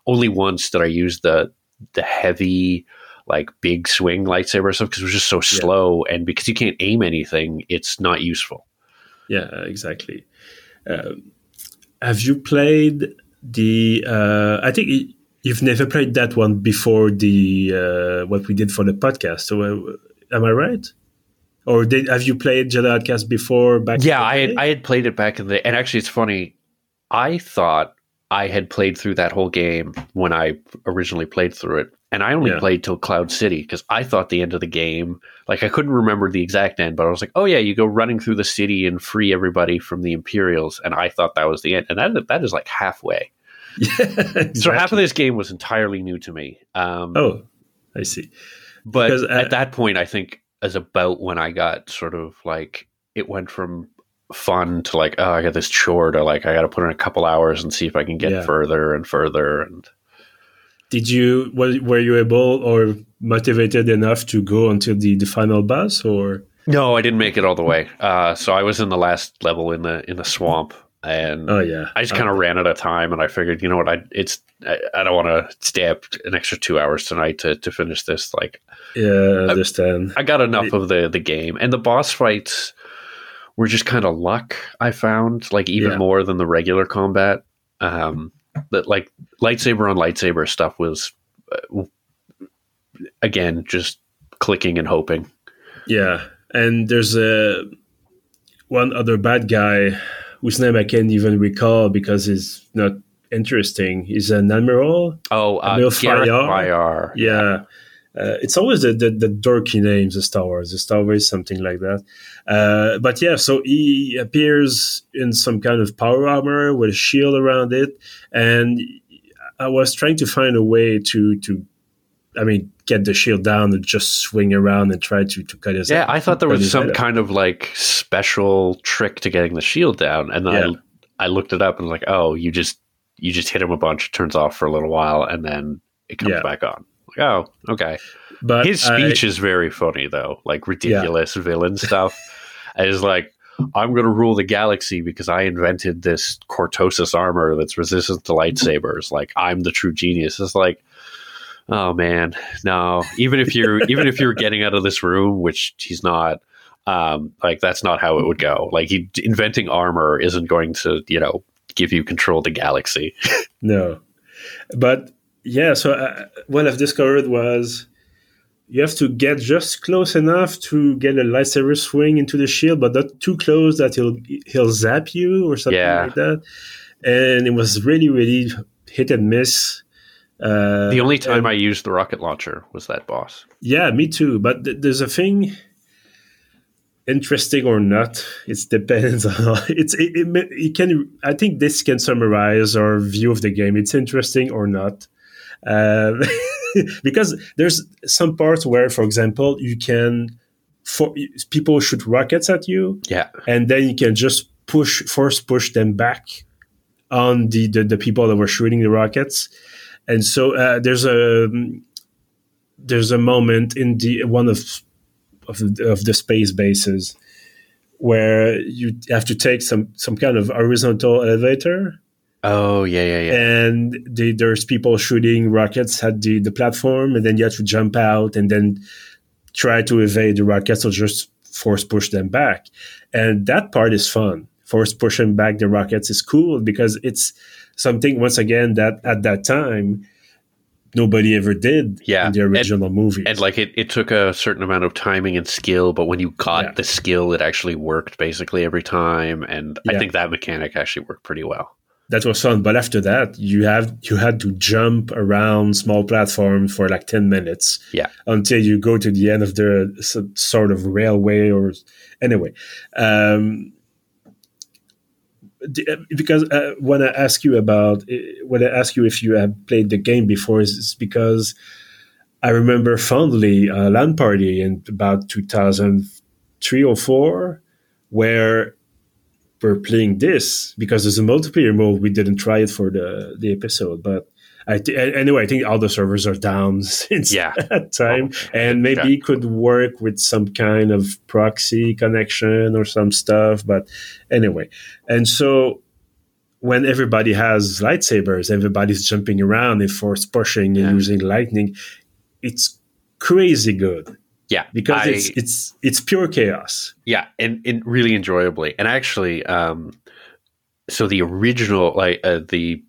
only once did I use the the heavy like big swing lightsaber stuff because it was just so slow, and because you can't aim anything, it's not useful. Yeah, exactly. Um, have you played the? Uh, I think you've never played that one before the uh, what we did for the podcast. So, uh, am I right? Or did have you played Jedi Outcast before? Back Yeah, I had. I had played it back in the, and actually, it's funny. I thought I had played through that whole game when I originally played through it, and I only Yeah. played till Cloud City because I thought the end of the game, like I couldn't remember the exact end, but I was like, oh yeah, you go running through the city and free everybody from the Imperials, and I thought that was the end, and that that is like halfway. yeah, exactly. So half of this game was entirely new to me. Um, Oh, I see. but Because, uh, at that point, I think is about when I got sort of like it went from fun to like oh I got this chore to like I got to put in a couple hours and see if I can get Yeah. further and further and Did you were, you able or motivated enough to go until the, the final boss or? no I didn't make it all the way. Uh, so I was in the last level in the in the swamp and Oh yeah, I just kind of ran out of time and I figured you know what I it's I, I don't want to stay up an extra two hours tonight to to finish this like yeah, I understand. I got enough of the the game, and the boss fights were just kind of luck. I found like even Yeah. more than the regular combat. Um, that like lightsaber on lightsaber stuff was uh, again just clicking and hoping. Yeah, and there's a one other bad guy whose name I can't even recall because he's not interesting. He's an admiral. Oh, uh, Emil Gareth Fyyar? Fyyar. Yeah. Uh, it's always the, the, the dorky names, the Star Wars. The Star Wars, something like that. Uh, but yeah, so he appears in some kind of power armor with a shield around it, and I was trying to find a way to to, I mean, get the shield down and just swing around and try to to cut his. Yeah, I thought there was some kind of like special trick to getting the shield down, and then Yeah. I, I looked it up and was like, oh, you just you just hit him a bunch, it turns off for a little while, and then it comes Yeah. back on. Oh, okay. But His I- speech is very funny though, like ridiculous villain stuff. It's like, I'm going to rule the galaxy because I invented this cortosis armor that's resistant to lightsabers. Like, I'm the true genius. It's like, oh man, no. Even if you're, even if you're getting out of this room, which he's not, um, like that's not how it would go. Like, he, inventing armor isn't going to, you know, give you control of the galaxy. No, but yeah. So uh, what I've discovered was you have to get just close enough to get a lightsaber swing into the shield, but not too close that he'll he'll zap you or something Yeah. like that. And it was really really hit and miss. Uh, the only time and- I used the rocket launcher was that boss. yeah, me too. But th- there's a thing, interesting or not, it depends on. It's it, it, it can. I think this can summarize our view of the game. It's interesting or not, uh, because there's some parts where, for example, you can. For, people shoot rockets at you, Yeah. and then you can just push, force push them back on the the, the people that were shooting the rockets. And so uh, there's a there's a moment in the one of of of the space bases where you have to take some some kind of horizontal elevator Oh, yeah, yeah, yeah. and the, there's people shooting rockets at the, the platform and then you have to jump out and then try to evade the rockets or just force push them back, and that part is fun. Force pushing back the rockets is cool because it's something once again that at that time nobody ever did yeah. in the original and, movie. And like it, it took a certain amount of timing and skill, but when you got yeah. the skill, it actually worked basically every time. And yeah. I think that mechanic actually worked pretty well. That was fun, but after that, you have you had to jump around small platforms for like ten minutes, yeah, until you go to the end of the sort of railway or anyway. Um, because uh, when I ask you about uh, when I ask you if you have played the game before, is because I remember fondly a LAN party in about 2003 or four where we're playing this because there's a multiplayer mode. We didn't try it for the the episode, but I th- anyway, I think all the servers are down since yeah. that time, oh, and maybe yeah. it could work with some kind of proxy connection or some stuff. But anyway, and so when everybody has lightsabers, everybody's jumping around and force pushing and yeah. using lightning. It's crazy good. Yeah, because I, it's it's it's pure chaos. Yeah, and, and really enjoyably. And actually, um, so the original like uh, the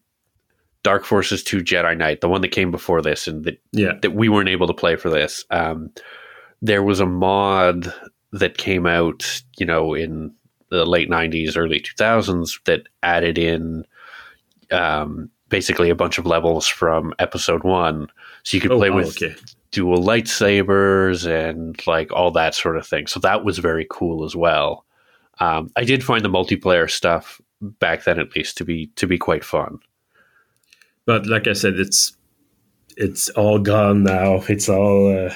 Dark Forces 2 Jedi Knight, the one that came before this and that, yeah. that we weren't able to play for this, um, there was a mod that came out, you know, in the late 90s, early 2000s that added in um, basically a bunch of levels from episode one. So you could oh, play with okay. dual lightsabers and like all that sort of thing. So that was very cool as well. Um, I did find the multiplayer stuff back then, at least, to be to be quite fun. But like I said, it's it's all gone now. It's all uh,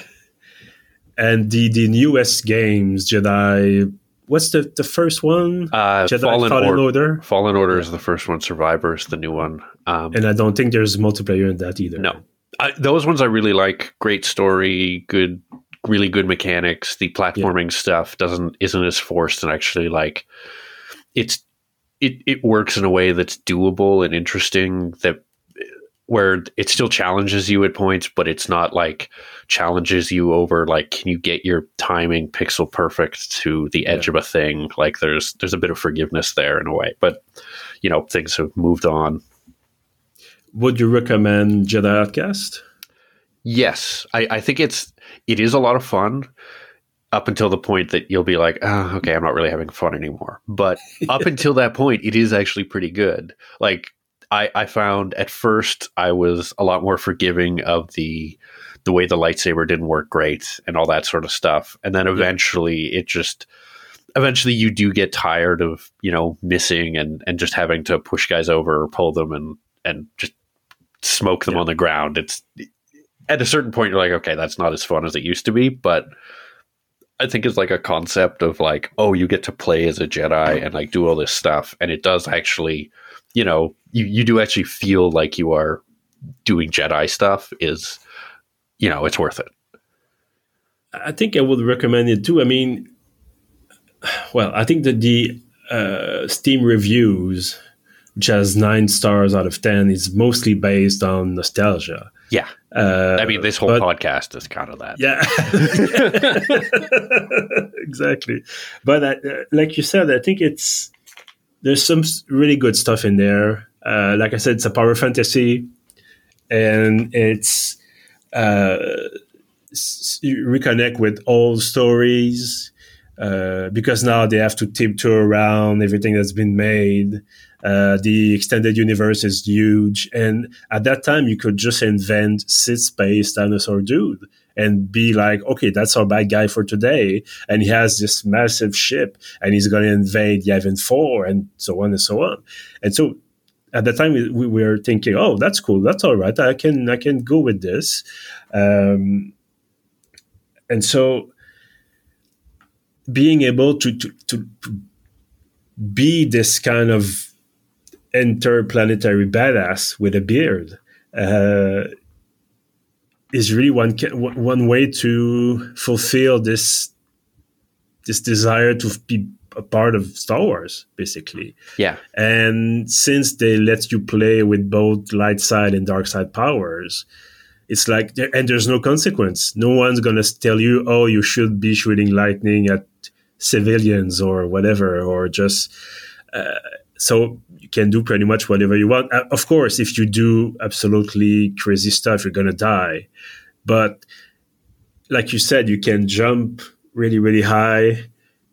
and the the newest games Jedi. What's the the first one? Uh, Jedi Fallen, Fallen or- Order. Fallen Order is the first one. Survivor is the new one. Um, and I don't think there's multiplayer in that either. No, I, those ones I really like. Great story, good, really good mechanics. The platforming yeah. stuff doesn't isn't as forced and actually like it's it it works in a way that's doable and interesting that where it still challenges you at points, but it's not like challenges you over like can you get your timing pixel perfect to the edge yeah. of a thing? Like there's there's a bit of forgiveness there in a way, but you know things have moved on. Would you recommend Jedi Outcast? Yes, I, I think it's it is a lot of fun up until the point that you'll be like, oh, okay, I'm not really having fun anymore. But up until that point, it is actually pretty good. Like I, I found at first I was a lot more forgiving of the the way the lightsaber didn't work great and all that sort of stuff. And then eventually it just eventually you do get tired of, you know, missing and, and just having to push guys over or pull them and, and just smoke them yeah. on the ground. It's at a certain point you're like, okay, that's not as fun as it used to be. But I think it's like a concept of like, oh, you get to play as a Jedi and like do all this stuff. And it does actually you know, you, you do actually feel like you are doing Jedi stuff is, you know, it's worth it. I think I would recommend it too. I mean, well, I think that the uh, Steam reviews, which has nine stars out of 10, is mostly based on nostalgia. Yeah. Uh, I mean, this whole but, podcast is kind of that. Yeah. exactly. But uh, like you said, I think it's there's some really good stuff in there. Uh, like I said, it's a power fantasy, and it's uh, reconnect with old stories uh, because now they have to tiptoe around everything that's been made. Uh, the extended universe is huge, and at that time, you could just invent Sith space dinosaur dude and be like, okay, that's our bad guy for today. And he has this massive ship and he's going to invade Yavin 4 and so on and so on. And so at the time we, we were thinking, oh, that's cool. That's all right. I can, I can go with this. Um, and so being able to, to, to be this kind of interplanetary badass with a beard uh, is really one one way to fulfill this this desire to be a part of Star Wars, basically. Yeah. And since they let you play with both light side and dark side powers, it's like and there's no consequence. No one's gonna tell you, oh, you should be shooting lightning at civilians or whatever, or just uh, so you can do pretty much whatever you want. Uh, of course, if you do absolutely crazy stuff, you're gonna die. But like you said, you can jump really, really high,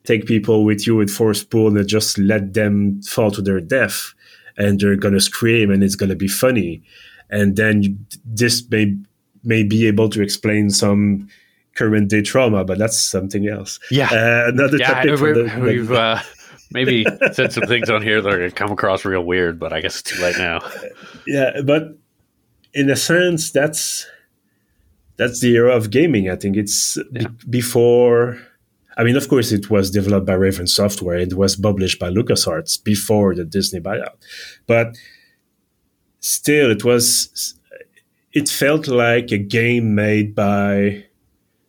take people with you with force pull, and just let them fall to their death, and they're gonna scream, and it's gonna be funny. And then you, this may may be able to explain some current day trauma, but that's something else. Yeah, uh, another yeah, topic. The, we've uh, maybe said some things on here that are going to come across real weird, but I guess it's too late now. Yeah, but in a sense, that's that's the era of gaming. I think it's yeah. b- before. I mean, of course, it was developed by Raven Software. It was published by LucasArts before the Disney buyout, but still, it was. It felt like a game made by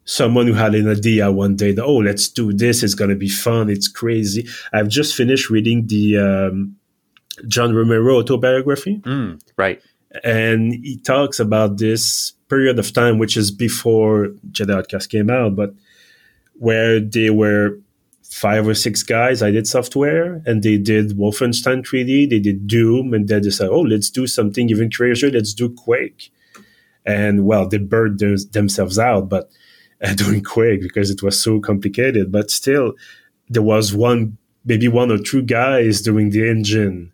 someone who had an idea one day that oh let's do this. It's going to be fun. It's crazy. I've just finished reading the um, john romero autobiography. Mm, right. And he talks about this period of time which is before jedi outcast came out but where they were five or six guys I did software and they did wolfenstein 3d they did doom and then they said oh let's do something even crazier let's do quake and well they burned themselves out but uh, doing Quake because it was so complicated. But still, there was one, maybe one or two guys doing the engine.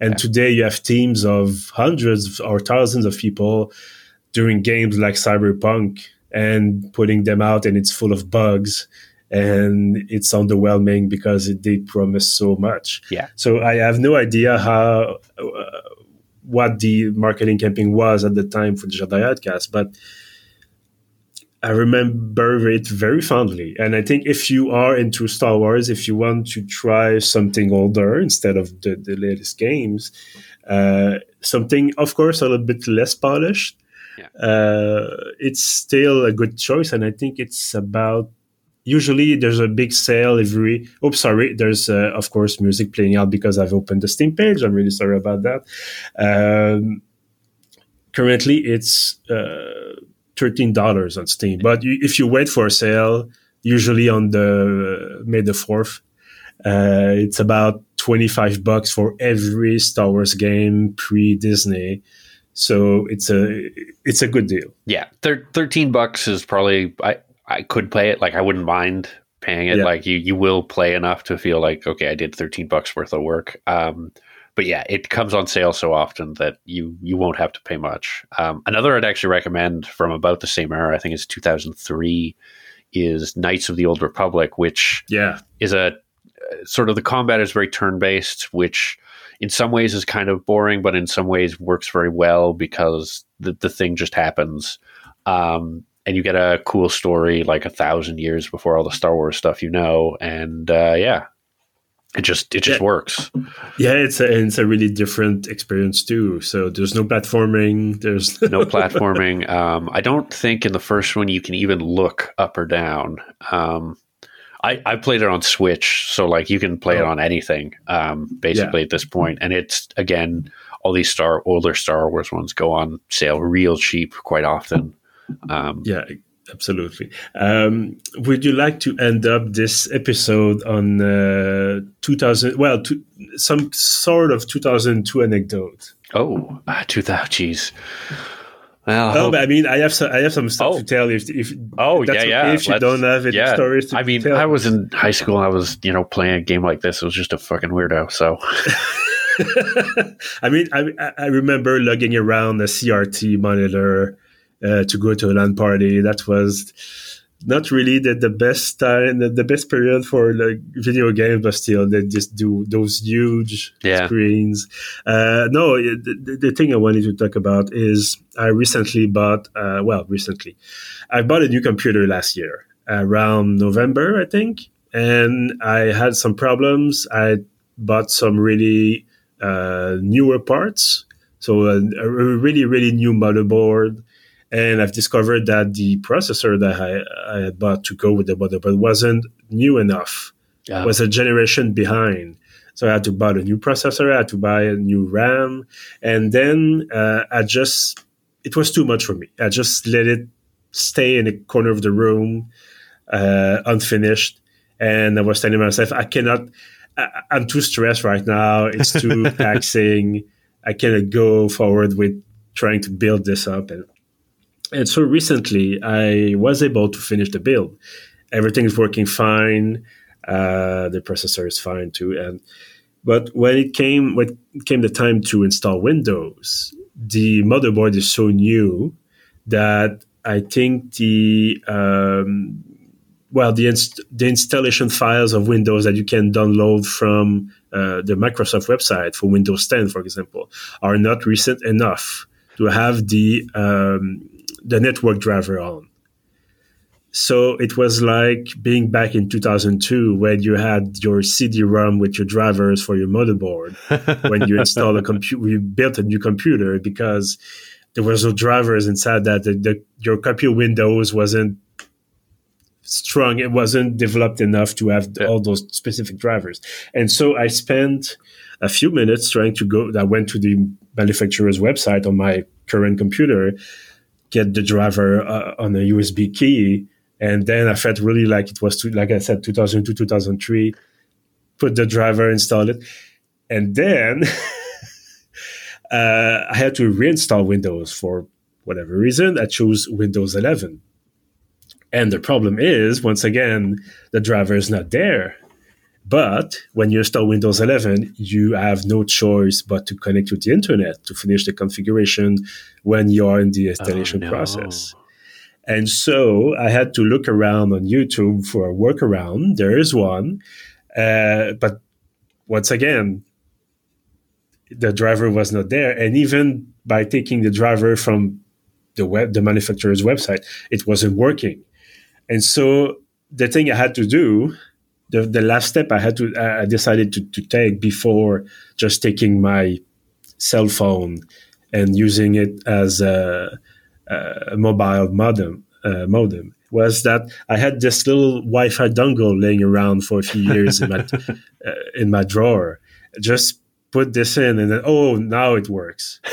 And yeah. today you have teams of hundreds or thousands of people doing games like Cyberpunk and putting them out, and it's full of bugs and it's underwhelming because it, did promise so much. Yeah. So I have no idea how uh, what the marketing campaign was at the time for the Jedi Outcast, but I remember it very fondly. And I think if you are into Star Wars, if you want to try something older instead of the, the latest games, uh, something, of course, a little bit less polished, yeah. uh, it's still a good choice. And I think it's about usually there's a big sale every oh sorry there's uh, of course music playing out because i've opened the steam page i'm really sorry about that um, currently it's uh, thirteen dollars on Steam. But you, if you wait for a sale, usually on the May the fourth, uh, it's about twenty five bucks for every Star Wars game pre Disney. So it's a it's a good deal. Yeah, Thir- thirteen bucks is probably I I could play it. Like I wouldn't mind paying it. Yeah. Like you you will play enough to feel like okay, I did thirteen bucks worth of work. Um, but yeah, it comes on sale so often that you you won't have to pay much. Um, another I'd actually recommend from about the same era, I think it's 2003, is Knights of the Old Republic, which yeah is a sort of the combat is very turn based, which in some ways is kind of boring, but in some ways works very well because the the thing just happens. Um, and you get a cool story like a thousand years before all the Star Wars stuff you know. And uh, yeah, it just it just yeah. works yeah it's a it's a really different experience too so there's no platforming there's no platforming um, i don't think in the first one you can even look up or down um, I, I played it on switch so like you can play oh. it on anything um, basically yeah. at this point and it's again all these star older star wars ones go on sale real cheap quite often um, yeah absolutely. Um, would you like to end up this episode on uh, 2000? Well, to, some sort of 2002 anecdote. Oh, uh, 2000. Jeez. Well, but I mean, I have some, I have some stuff oh. to tell. If, if oh yeah, yeah, if you Let's, don't have any yeah. stories, I mean, tell. I was in high school. and I was, you know, playing a game like this. It was just a fucking weirdo. So, I mean, I, I remember lugging around a CRT monitor uh, to go to a LAN party. That was not really the, the best time, the, the best period for like video games, but still they just do those huge yeah. screens. Uh, no, the, the, thing I wanted to talk about is I recently bought, uh, well, recently, I bought a new computer last year around November, I think, and I had some problems. I bought some really uh, newer parts. So a, a really, really new motherboard, and I've discovered that the processor that I, I had bought to go with the motherboard wasn't new enough. Yeah. was a generation behind. So I had to buy a new processor, I had to buy a new RAM, and then uh, I just it was too much for me. I just let it stay in a corner of the room, uh, unfinished, and I was telling myself, I cannot. I, I'm too stressed right now. It's too taxing. I cannot go forward with trying to build this up. And, and so recently, I was able to finish the build. Everything is working fine. Uh, the processor is fine too. And but when it came when came the time to install Windows, the motherboard is so new that I think the um, well the inst- the installation files of Windows that you can download from uh, the Microsoft website for Windows 10, for example, are not recent enough to have the um, the network driver on. So it was like being back in 2002 when you had your CD-ROM with your drivers for your motherboard when you installed a computer, you built a new computer because there was no drivers inside that. The, the, your computer Windows wasn't strong. It wasn't developed enough to have yeah. all those specific drivers. And so I spent a few minutes trying to go. I went to the manufacturer's website on my current computer, get the driver uh, on a USB key and then I felt really like it was, like I said, 2002, 2003, put the driver, install it. And then uh, I had to reinstall Windows for whatever reason. I chose Windows 11. And the problem is, once again, the driver is not there. But when you install Windows 11, you have no choice but to connect to the internet to finish the configuration when you are in the installation oh, no. process. And so I had to look around on YouTube for a workaround. There is one. Uh, but once again, the driver was not there. And even by taking the driver from the web, the manufacturer's website, it wasn't working. And so the thing I had to do, the, the last step I had to, I decided to, to take before just taking my cell phone and using it as a, uh, mobile modem uh, modem was that I had this little Wi-Fi dongle laying around for a few years in my uh, in my drawer. Just put this in, and then oh, now it works.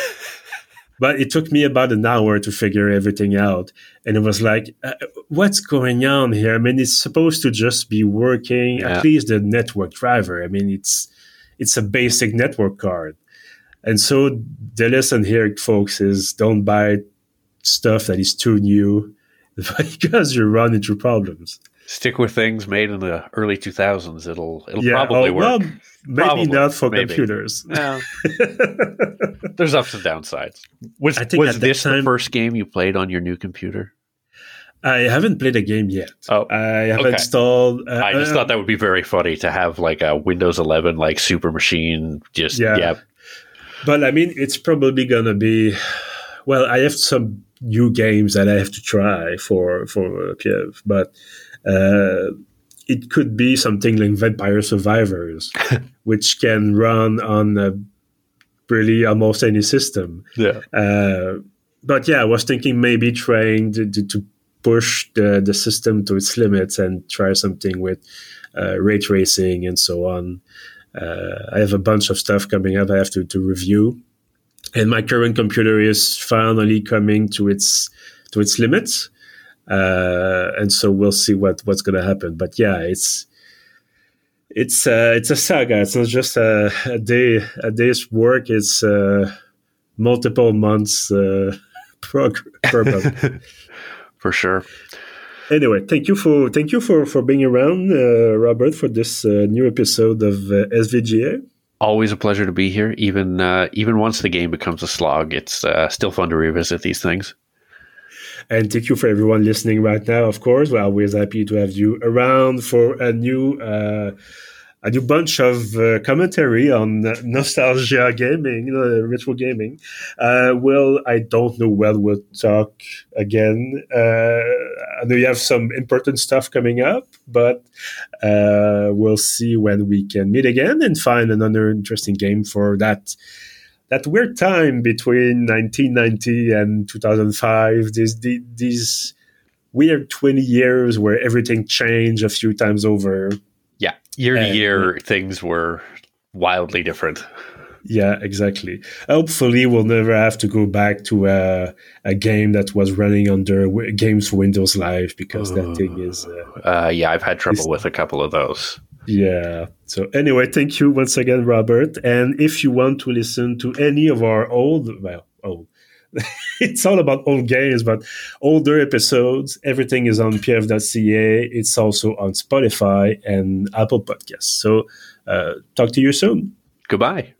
but it took me about an hour to figure everything out, and it was like, uh, what's going on here? I mean, it's supposed to just be working. Yeah. At least the network driver. I mean, it's it's a basic network card. And so the lesson here, folks, is don't buy stuff that is too new because you run into problems. Stick with things made in the early 2000s. It'll it'll yeah, probably oh, work. Well, maybe probably, not for maybe. computers. No. There's ups and downsides. Was, was this time, the first game you played on your new computer? I haven't played a game yet. Oh, I have okay. installed. Uh, I just uh, thought that would be very funny to have like a Windows 11 like super machine. Just yeah. yeah. But I mean, it's probably gonna be. Well, I have some new games that I have to try for for Kiev, but uh, it could be something like Vampire Survivors, which can run on really almost any system. Yeah. Uh, but yeah, I was thinking maybe trying to, to, to, push the, the system to its limits and try something with uh, ray tracing and so on. Uh, I have a bunch of stuff coming up I have to, to review and my current computer is finally coming to its to its limits uh, and so we'll see what what's going to happen but yeah it's it's uh, it's a saga. It's not just a, a day a day's work. It's uh, multiple months uh, program. For sure. Anyway thank you for thank you for for being around uh, robert for this uh, new episode of uh, svga always a pleasure to be here. Even uh, even once the game becomes a slog, it's uh, still fun to revisit these things. And thank you for everyone listening right now. Of course, we're always happy to have you around for a new uh, a new bunch of uh, commentary on nostalgia gaming, uh, retro gaming. Uh, well, I don't know when we'll talk again. Uh, I know you have some important stuff coming up, but uh, we'll see when we can meet again and find another interesting game for that that weird time between 1990 and 2005. These these weird 20 years where everything changed a few times over yeah, year to year, things were wildly different. Yeah, exactly. Hopefully, we'll never have to go back to a, a game that was running under Games for Windows Live because that thing is. Uh, uh, yeah, I've had trouble with a couple of those. Yeah. So anyway, thank you once again, Robert. And if you want to listen to any of our old, well, old, it's all about old games, but older episodes, everything is on pf.ca. It's also on Spotify and Apple Podcasts. So uh, talk to you soon. Goodbye.